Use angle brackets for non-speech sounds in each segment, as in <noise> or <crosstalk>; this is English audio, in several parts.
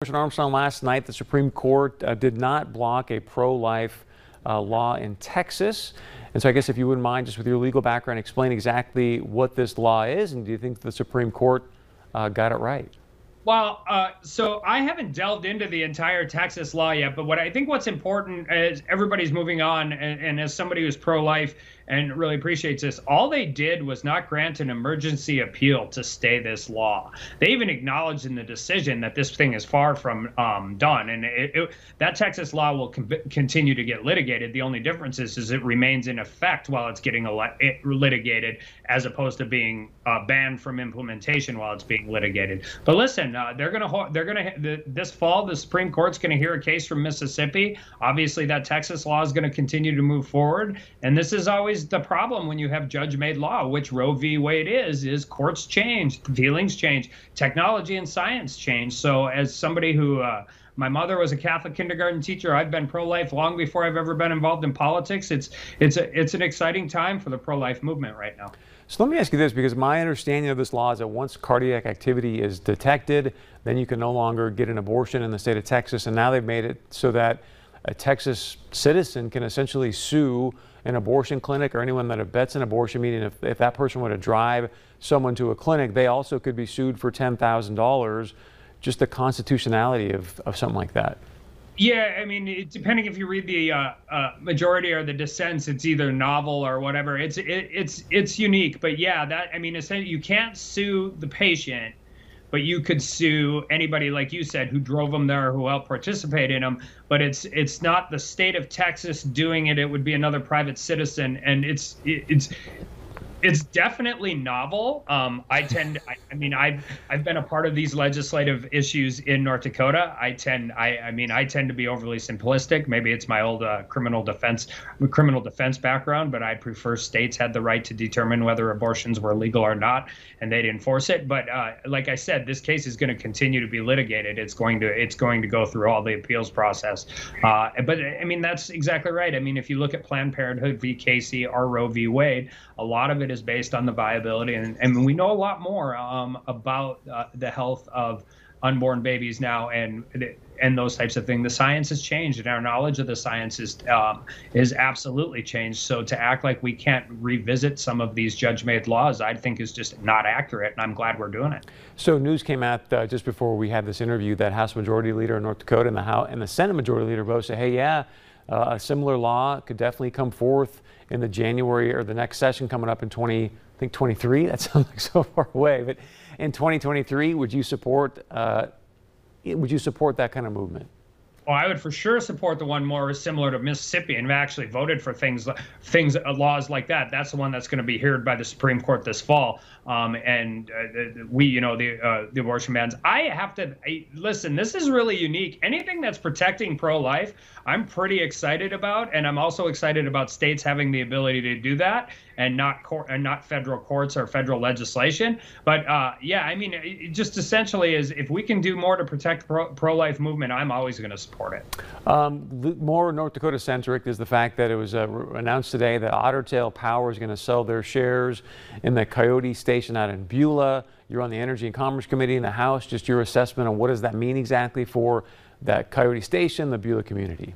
Armstrong, last night the Supreme Court uh, did not block a pro-life uh, law in Texas. And so I guess if you wouldn't mind, just with your legal background, explain exactly what this law is, and do you think the Supreme Court uh, got it right? Well, uh, so I haven't delved into the entire Texas law yet, but what I think what's important is everybody's moving on, and, and as somebody who's pro-life and really appreciates this, all they did was not grant an emergency appeal to stay this law. They even acknowledged in the decision that this thing is far from um, done, and it, it, that Texas law will continue to get litigated. The only difference is, is it remains in effect while it's getting litigated, as opposed to being uh, banned from implementation while it's being litigated. But listen uh, they're gonna they're gonna the, this fall the Supreme Court's gonna hear a case from Mississippi. Obviously, that Texas law is gonna continue to move forward, and this is always the problem when you have judge-made law, which Roe v. Wade is. Is courts change, feelings change, technology and science change. So, as somebody who uh, my mother was a Catholic kindergarten teacher. I've been pro-life long before I've ever been involved in politics. It's it's a, it's an exciting time for the pro-life movement right now. So let me ask you this, because my understanding of this law is that once cardiac activity is detected, then you can no longer get an abortion in the state of Texas. And now they've made it so that a Texas citizen can essentially sue an abortion clinic or anyone that abets an abortion, meaning if, if that person were to drive someone to a clinic, they also could be sued for $10,000. Just the constitutionality of, of something like that. Yeah, I mean, it, depending if you read the uh, uh, majority or the dissents, it's either novel or whatever. It's it, it's it's unique, but yeah, that I mean, you can't sue the patient, but you could sue anybody, like you said, who drove them there, or who helped participate in them. But it's it's not the state of Texas doing it; it would be another private citizen, and it's it, it's it's definitely novel. Um, I tend, I, I, mean, I've I've been a part of these legislative issues in North Dakota. I tend, I, I mean, I tend to be overly simplistic. Maybe it's my old uh, criminal defense, criminal defense background, but I prefer states had the right to determine whether abortions were legal or not, and they'd enforce it. But uh, like I said, this case is going to continue to be litigated. It's going to, it's going to go through all the appeals process. Uh, but I mean, that's exactly right. I mean, if you look at Planned Parenthood v. Casey or Roe v. Wade, a lot of it is based on the viability, and, and we know a lot more um, about uh, the health of unborn babies now, and and those types of things. The science has changed, and our knowledge of the science is um, is absolutely changed. So to act like we can't revisit some of these judge-made laws, I think is just not accurate, and I'm glad we're doing it. So news came out uh, just before we had this interview that House Majority Leader in North Dakota and the House and the Senate Majority Leader both say, "Hey, yeah." Uh, a similar law could definitely come forth in the January or the next session coming up in 20, I think 23. That <laughs> sounds like so far away, but in 2023, would you support? Uh, would you support that kind of movement? Well, I would for sure support the one more similar to Mississippi, and actually voted for things, things, uh, laws like that. That's the one that's going to be heard by the Supreme Court this fall. Um, and uh, we, you know, the uh, the abortion bans. I have to I, listen. This is really unique. Anything that's protecting pro-life, I'm pretty excited about, and I'm also excited about states having the ability to do that, and not court and not federal courts or federal legislation. But uh, yeah, I mean, it just essentially is if we can do more to protect pro- pro-life movement, I'm always going to support it. Um, more North Dakota centric is the fact that it was uh, announced today that Otter Tail Power is going to sell their shares in the Coyote station out in Beulah. You're on the Energy and Commerce Committee in the House. Just your assessment on what does that mean exactly for that Coyote Station, the Beulah community?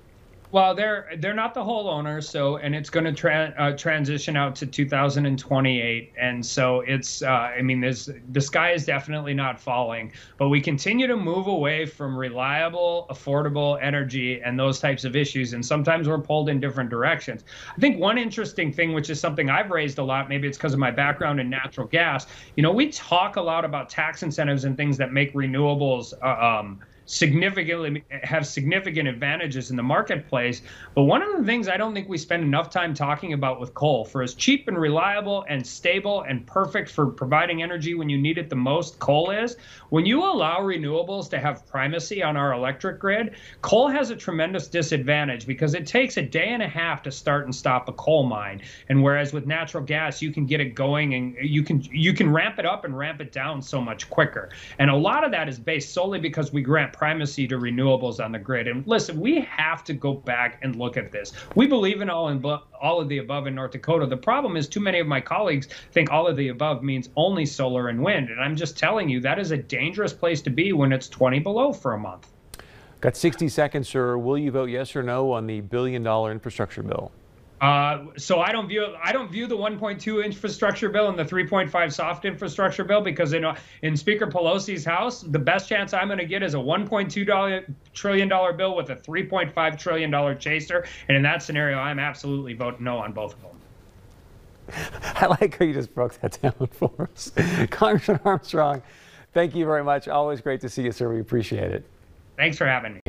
Well, they're they're not the whole owner, so and it's going to tra- uh, transition out to 2028, and so it's uh, I mean this the sky is definitely not falling, but we continue to move away from reliable, affordable energy and those types of issues, and sometimes we're pulled in different directions. I think one interesting thing, which is something I've raised a lot, maybe it's because of my background in natural gas. You know, we talk a lot about tax incentives and things that make renewables. Uh, um, significantly have significant advantages in the marketplace. But one of the things I don't think we spend enough time talking about with coal, for as cheap and reliable and stable and perfect for providing energy when you need it the most, coal is. When you allow renewables to have primacy on our electric grid, coal has a tremendous disadvantage because it takes a day and a half to start and stop a coal mine. And whereas with natural gas, you can get it going and you can you can ramp it up and ramp it down so much quicker. And a lot of that is based solely because we grant primacy to renewables on the grid. And listen, we have to go back and look at this. We believe in all in all of the above in North Dakota. The problem is too many of my colleagues think all of the above means only solar and wind. And I'm just telling you that is a dangerous place to be when it's 20 below for a month. Got 60 seconds, sir. Will you vote yes or no on the billion dollar infrastructure bill? Uh, so I don't view I don't view the 1.2 infrastructure bill and the 3.5 soft infrastructure bill because in in Speaker Pelosi's house, the best chance I'm going to get is a 1.2 trillion dollar bill with a 3.5 trillion dollar chaser, and in that scenario, I'm absolutely voting no on both of them. <laughs> I like how you just broke that down <laughs> for us, Congressman Armstrong. Thank you very much. Always great to see you, sir. We appreciate it. Thanks for having me.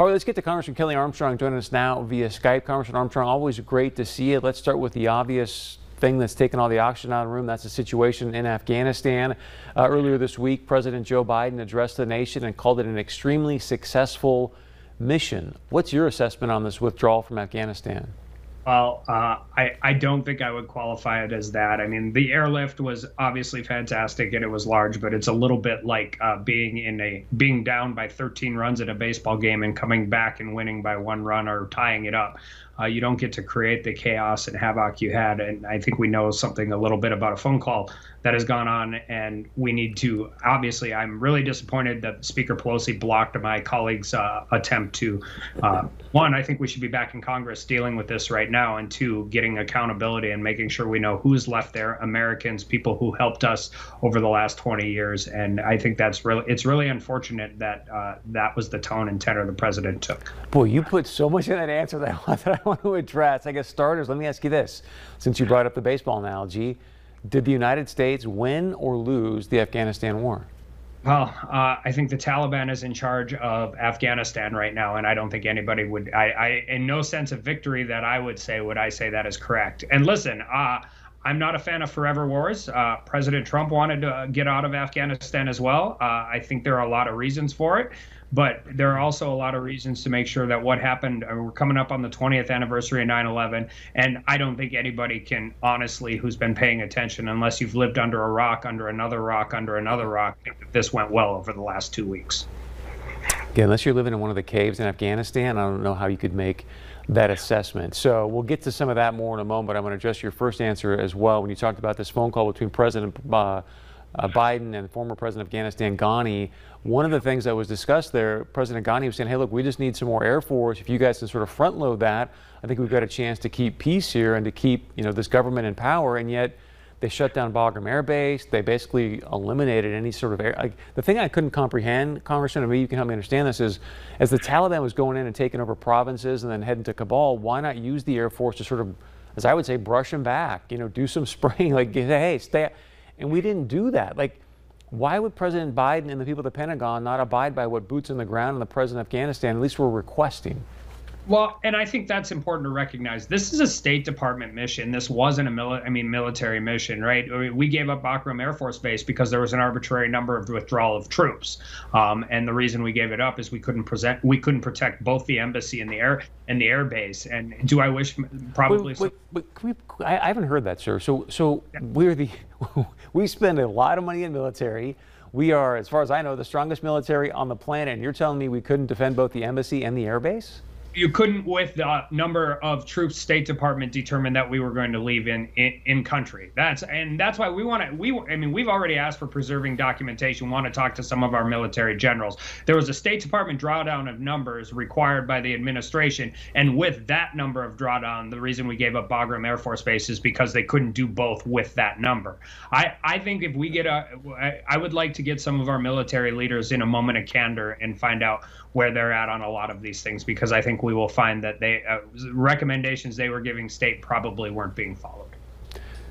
All right, let's get to Congressman Kelly Armstrong joining us now via Skype. Congressman Armstrong, always great to see you. Let's start with the obvious thing that's taken all the oxygen out of the room. That's the situation in Afghanistan. Uh, earlier this week, President Joe Biden addressed the nation and called it an extremely successful mission. What's your assessment on this withdrawal from Afghanistan? Well, uh, I, I don't think I would qualify it as that. I mean, the airlift was obviously fantastic and it was large, but it's a little bit like uh, being in a being down by 13 runs at a baseball game and coming back and winning by one run or tying it up. Uh, you don't get to create the chaos and havoc you had. And I think we know something a little bit about a phone call that has gone on, and we need to. Obviously, I'm really disappointed that Speaker Pelosi blocked my colleague's uh, attempt to. Uh, one, I think we should be back in Congress dealing with this right now, and two, getting accountability and making sure we know who's left there, Americans, people who helped us over the last 20 years. And I think that's really, it's really unfortunate that uh, that was the tone and tenor the president took. Boy, you put so much in that answer that I, want to address. I guess starters, let me ask you this, since you brought up the baseball analogy. Did the United States win or lose the Afghanistan war? Well, uh, I think the Taliban is in charge of Afghanistan right now, and I don't think anybody would. I, I, in no sense of victory that I would say would I say that is correct. And listen, uh, I'm not a fan of forever wars. Uh, President Trump wanted to get out of Afghanistan as well. Uh, I think there are a lot of reasons for it, but there are also a lot of reasons to make sure that what happened, uh, we're coming up on the 20th anniversary of 9 11, and I don't think anybody can honestly, who's been paying attention, unless you've lived under a rock, under another rock, under another rock, think that this went well over the last two weeks. Yeah, unless you're living in one of the caves in Afghanistan, I don't know how you could make that assessment. So we'll get to some of that more in a moment. I'm going to address your first answer as well. When you talked about this phone call between President uh, uh, Biden and former President of Afghanistan, Ghani, one of the things that was discussed there, President Ghani was saying, hey, look, we just need some more Air Force. If you guys can sort of front load that, I think we've got a chance to keep peace here and to keep, you know, this government in power. And yet they shut down Bagram Air Base. They basically eliminated any sort of air. Like, the thing I couldn't comprehend, Congressman, and maybe you can help me understand this, is as the Taliban was going in and taking over provinces and then heading to Kabul, why not use the Air Force to sort of, as I would say, brush them back? You know, do some <laughs> spraying, like, hey, stay. And we didn't do that. Like, why would President Biden and the people at the Pentagon not abide by what boots on the ground and the president of Afghanistan at least were requesting? Well, and I think that's important to recognize. This is a State Department mission. This wasn't a mili- I mean, military mission, right? We gave up Bagram Air Force Base because there was an arbitrary number of withdrawal of troops, um, and the reason we gave it up is we couldn't present, we couldn't protect both the embassy and the air and the air base. And do I wish probably? Wait, wait, wait we, I, I, haven't heard that, sir. So, so yeah. we're the <laughs> we spend a lot of money in military. We are, as far as I know, the strongest military on the planet. And you're telling me we couldn't defend both the embassy and the air base? You couldn't with the number of troops state department determined that we were going to leave in, in in, country. That's and that's why we want to we i mean we've already asked for preserving documentation want to talk to some of our military generals. There was a state department drawdown of numbers required by the administration and with that number of drawdown the reason we gave up bagram air force base is because they couldn't do both with that number. I i think if we get a i would like to get some of our military leaders in a moment of candor and find out where they're at on a lot of these things because I think we will find that they uh, recommendations they were giving state probably weren't being followed.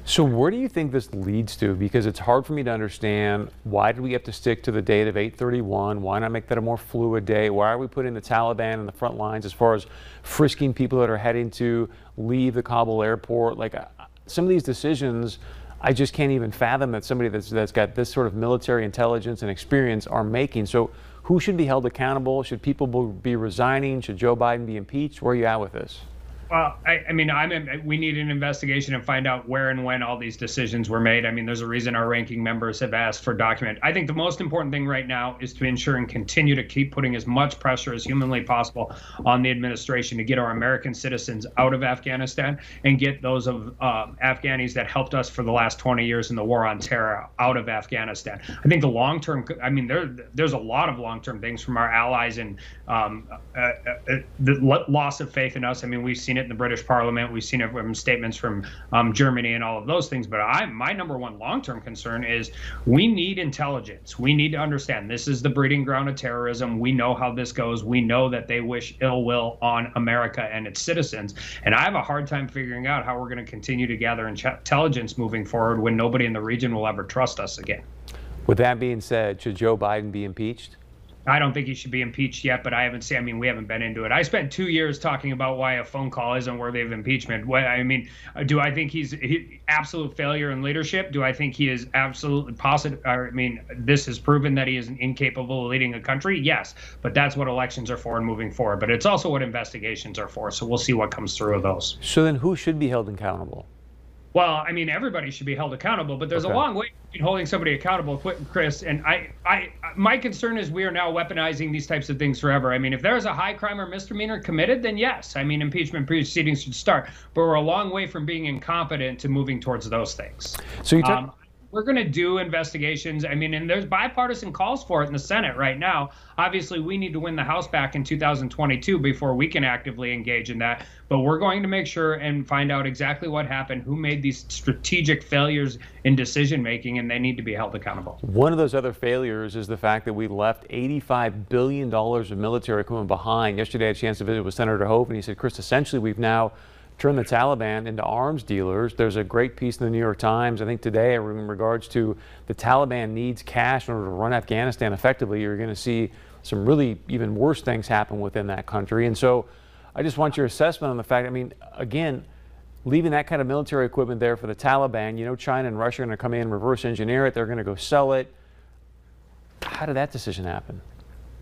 So where do you think this leads to? Because it's hard for me to understand why did we have to stick to the date of 831? Why not make that a more fluid day? Why are we putting the Taliban in the front lines as far as frisking people that are heading to leave the Kabul airport? Like uh, some of these decisions, I just can't even fathom that somebody that's, that's got this sort of military intelligence and experience are making. So who should be held accountable? Should people be resigning? Should Joe Biden be impeached? Where are you at with this? Well, I, I mean, I'm. In, we need an investigation and find out where and when all these decisions were made. I mean, there's a reason our ranking members have asked for document. I think the most important thing right now is to ensure and continue to keep putting as much pressure as humanly possible on the administration to get our American citizens out of Afghanistan and get those of um, Afghanis that helped us for the last 20 years in the war on terror out of Afghanistan. I think the long term. I mean, there there's a lot of long term things from our allies and um, uh, uh, uh the loss of faith in us. I mean, we've seen it in the British Parliament. We've seen it from statements from um, Germany and all of those things. But I, my number one long-term concern is we need intelligence. We need to understand this is the breeding ground of terrorism. We know how this goes. We know that they wish ill will on America and its citizens. And I have a hard time figuring out how we're going to continue to gather intelligence moving forward when nobody in the region will ever trust us again. With that being said, should Joe Biden be impeached? I don't think he should be impeached yet, but I haven't seen. I mean, we haven't been into it. I spent two years talking about why a phone call isn't worthy of impeachment. What I mean, uh, do I think he's he, absolute failure in leadership? Do I think he is absolutely positive? I mean, this has proven that he is incapable of leading a country. Yes, but that's what elections are for and moving forward. But it's also what investigations are for. So we'll see what comes through of those. So then, who should be held accountable? Well, I mean, everybody should be held accountable, but there's okay. a long way between holding somebody accountable, Chris. And I, I, my concern is we are now weaponizing these types of things forever. I mean, if there's a high crime or misdemeanor committed, then yes, I mean, impeachment proceedings should start. But we're a long way from being incompetent to moving towards those things. So you. T- um, we're going to do investigations. I mean, and there's bipartisan calls for it in the Senate right now. Obviously, we need to win the House back in 2022 before we can actively engage in that. But we're going to make sure and find out exactly what happened, who made these strategic failures in decision making, and they need to be held accountable. One of those other failures is the fact that we left $85 billion of military equipment behind. Yesterday, I had a chance to visit with Senator Hoeven, and he said, Chris, essentially, we've now turn the Taliban into arms dealers. There's a great piece in the New York Times, I think today, in regards to the Taliban needs cash in order to run Afghanistan effectively. You're going to see some really even worse things happen within that country. And so I just want your assessment on the fact, I mean, again, leaving that kind of military equipment there for the Taliban, you know, China and Russia are going to come in, reverse engineer it, they're going to go sell it. How did that decision happen?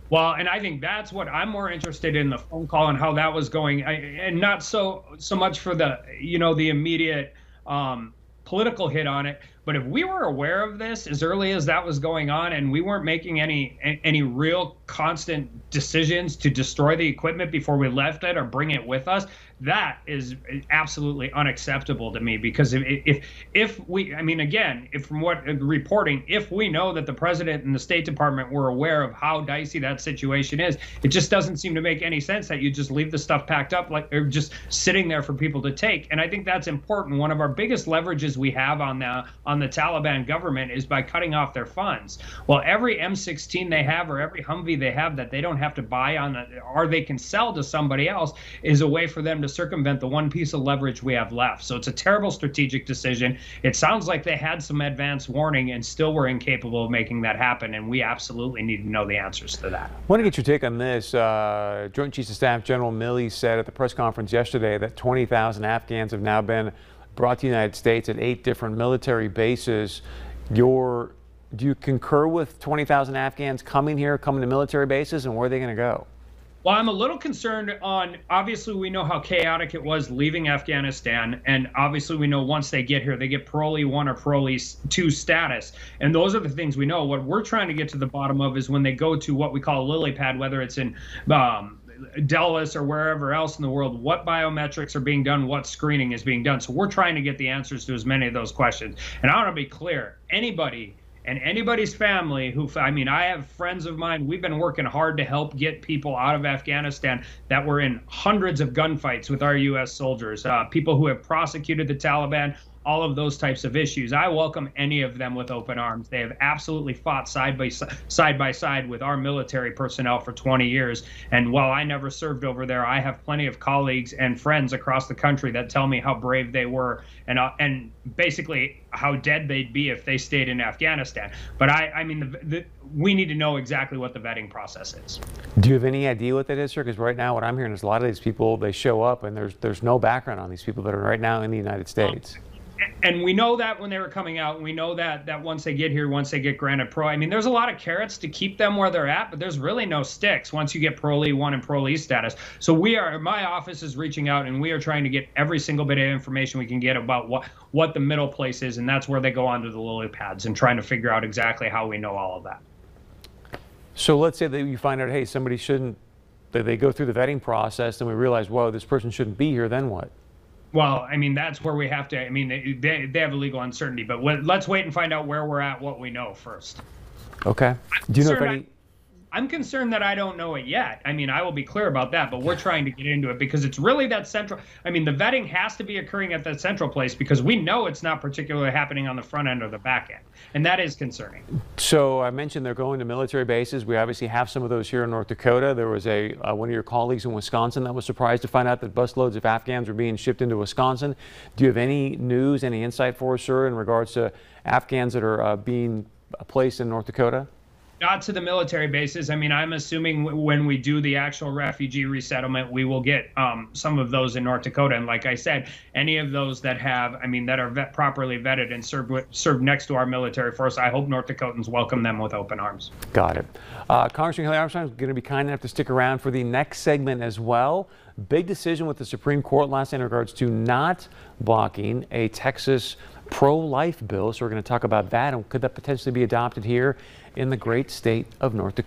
Well, and I think that's what I'm more interested in the phone call and how that was going, I, and not so so much for the you know the immediate um, political hit on it, but if we were aware of this as early as that was going on, and we weren't making any any real constant decisions to destroy the equipment before we left it or bring it with us, that is absolutely unacceptable to me. Because if if if we, I mean, again, if from what uh, reporting, if we know that the president and the State Department were aware of how dicey that situation is, it just doesn't seem to make any sense that you just leave the stuff packed up like or just sitting there for people to take. And I think that's important. One of our biggest leverages we have on the on on the Taliban government is by cutting off their funds. Well, every M16 they have or every Humvee they have that they don't have to buy on or they can sell to somebody else is a way for them to circumvent the one piece of leverage we have left. So it's a terrible strategic decision. It sounds like they had some advance warning and still were incapable of making that happen. And we absolutely need to know the answers to that. I want to get your take on this. Uh, Joint Chiefs of Staff General Milley said at the press conference yesterday that 20,000 Afghans have now been brought to the United States at eight different military bases. Your, do you concur with 20,000 Afghans coming here, coming to military bases, and where are they going to go? Well, I'm a little concerned on obviously we know how chaotic it was leaving Afghanistan, and obviously we know once they get here, they get parolee one or parolee two status, and those are the things we know. What we're trying to get to the bottom of is when they go to what we call lily pad, whether it's in um, Dulles or wherever else in the world, what biometrics are being done, what screening is being done. So we're trying to get the answers to as many of those questions. And I want to be clear anybody and anybody's family who i mean i have friends of mine we've been working hard to help get people out of afghanistan that were in hundreds of gunfights with our us soldiers uh, people who have prosecuted the taliban all of those types of issues. I welcome any of them with open arms. They have absolutely fought side by side by side with our military personnel for 20 years. And while I never served over there, I have plenty of colleagues and friends across the country that tell me how brave they were and uh, and basically how dead they'd be if they stayed in Afghanistan. But I, I mean, the, the, we need to know exactly what the vetting process is. Do you have any idea what that is, sir? Because right now, what I'm hearing is a lot of these people they show up and there's there's no background on these people that are right now in the United States. Well, and we know that when they were coming out, and we know that that once they get here, once they get granted pro, I mean, there's a lot of carrots to keep them where they're at, but there's really no sticks once you get Pro one and Pro status. So we are, my office is reaching out, and we are trying to get every single bit of information we can get about what what the middle place is, and that's where they go onto the lily pads and trying to figure out exactly how we know all of that. So let's say that you find out, hey, somebody shouldn't, that they go through the vetting process and we realize, whoa, this person shouldn't be here, then what? Well, I mean, that's where we have to. I mean, they they, they have a legal uncertainty, but let's wait and find out where we're at, what we know first. Okay. Do you know if Sir, any, I'm concerned that I don't know it yet. I mean, I will be clear about that, but we're trying to get into it because it's really that central. I mean, the vetting has to be occurring at that central place because we know it's not particularly happening on the front end or the back end, and that is concerning. so I mentioned they're going to military bases. We obviously have some of those here in North Dakota. There was a, uh, one of your colleagues in Wisconsin that was surprised to find out that busloads of Afghans were being shipped into Wisconsin. Do you have any news, any insight for us, sir, in regards to Afghans that are uh, being placed in North Dakota? Not to the military bases. I mean, I'm assuming w- when we do the actual refugee resettlement, we will get um, some of those in North Dakota. And like I said, any of those that have, I mean, that are vet- properly vetted and served with, served next to our military force, I hope North Dakotans welcome them with open arms. Got it. Uh, Congressman Kelly Armstrong is going to be kind enough to stick around for the next segment as well. Big decision with the Supreme Court last night in regards to not blocking a Texas pro-life bill. So we're going to talk about that and could that potentially be adopted here in the great state of North Dakota.